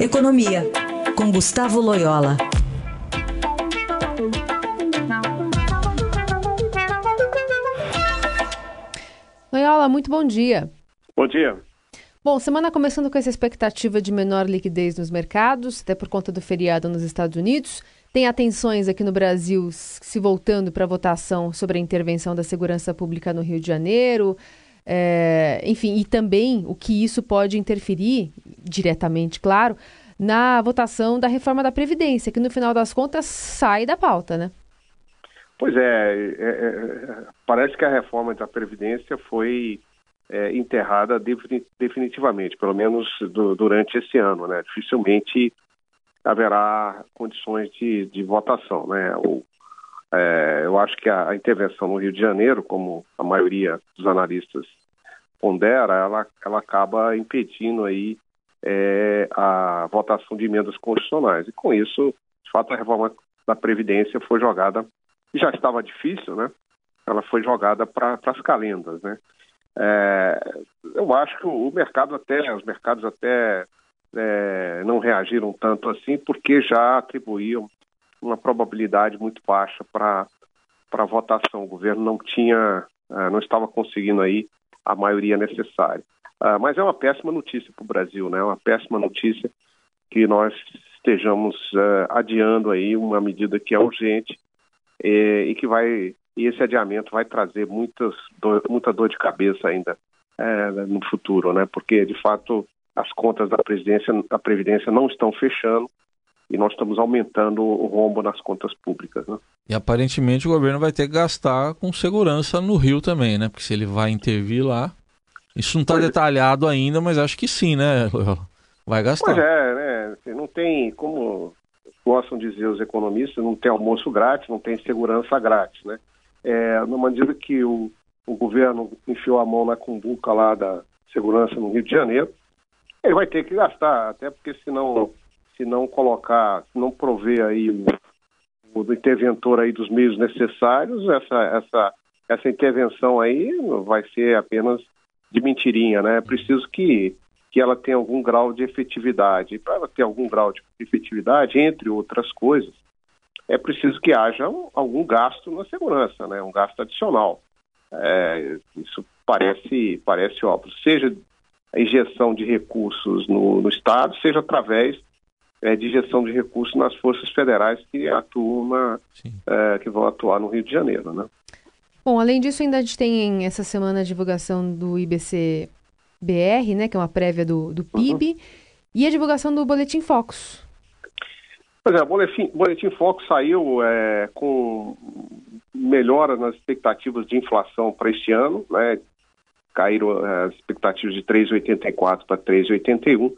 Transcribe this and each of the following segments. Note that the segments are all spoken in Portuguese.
Economia, com Gustavo Loyola. Loyola, muito bom dia. Bom dia. Bom, semana começando com essa expectativa de menor liquidez nos mercados, até por conta do feriado nos Estados Unidos. Tem atenções aqui no Brasil se voltando para a votação sobre a intervenção da segurança pública no Rio de Janeiro. É, enfim, e também o que isso pode interferir, diretamente, claro, na votação da reforma da Previdência, que no final das contas sai da pauta, né? Pois é, é, é parece que a reforma da Previdência foi é, enterrada definitivamente, pelo menos do, durante esse ano, né? Dificilmente haverá condições de, de votação, né? O, é, eu acho que a, a, intervenção no Rio de Janeiro, como a maioria dos analistas pondera, ela, ela acaba impedindo aí é, a votação de emendas constitucionais. E com isso, de fato, a reforma da Previdência foi jogada, já estava difícil, né? Ela foi jogada para as calendas, né? É, eu acho que o mercado até, os mercados até é, não reagiram tanto assim, porque já atribuíam uma probabilidade muito baixa para a votação. O governo não tinha, uh, não estava conseguindo aí a maioria necessária. Uh, mas é uma péssima notícia para o Brasil, né? É uma péssima notícia que nós estejamos uh, adiando aí uma medida que é urgente e, e, que vai e esse adiamento vai trazer muitas dor, muita dor de cabeça ainda é, no futuro, né? Porque de fato as contas da presidência, da previdência não estão fechando e nós estamos aumentando o rombo nas contas públicas. Né? E aparentemente o governo vai ter que gastar com segurança no Rio também, né? Porque se ele vai intervir lá, isso não está é. detalhado ainda, mas acho que sim, né? Vai gastar. Pois é, né? Assim, não tem, como gostam de dizer os economistas, não tem almoço grátis, não tem segurança grátis, né? É, na medida que o, o governo enfiou a mão na cumbuca lá da segurança no Rio de Janeiro, ele vai ter que gastar, até porque senão se não colocar, se não prover aí o, o interventor aí dos meios necessários, essa, essa, essa intervenção aí vai ser apenas de mentirinha, né? É preciso que, que ela tenha algum grau de efetividade. Para ela ter algum grau de efetividade, entre outras coisas, é preciso que haja algum gasto na segurança, né? Um gasto adicional. É, isso parece, parece óbvio. Seja a injeção de recursos no, no Estado, seja através é, de gestão de recursos nas forças federais que atuam na, é, que vão atuar no Rio de Janeiro, né? Bom, além disso, ainda a gente tem essa semana a divulgação do IBC BR, né, que é uma prévia do, do PIB, uhum. e a divulgação do Boletim Focus. Pois é, o Boletim, Boletim Focus saiu é, com melhora nas expectativas de inflação para este ano, né, caíram é, as expectativas de 3,84 para 3,81,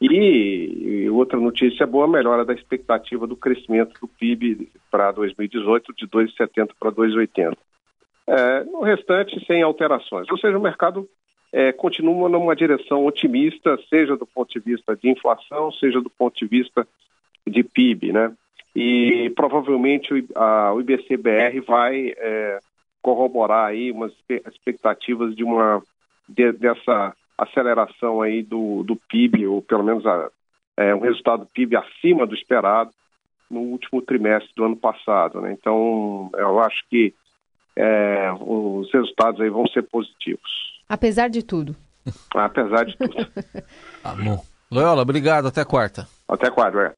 e, e, outra notícia boa, a melhora da expectativa do crescimento do PIB para 2018 de 2,70 para 2,80. É, no restante, sem alterações. Ou seja, o mercado é, continua numa direção otimista, seja do ponto de vista de inflação, seja do ponto de vista de PIB, né? E provavelmente a, o IBC-BR vai é, corroborar aí umas expectativas de uma de, dessa aceleração aí do, do PIB, ou pelo menos a, é, um resultado do PIB acima do esperado no último trimestre do ano passado. Né? Então, eu acho que é, os resultados aí vão ser positivos. Apesar de tudo. Apesar de tudo. tá bom. Loyola, obrigado. Até quarta. Até quarta, é.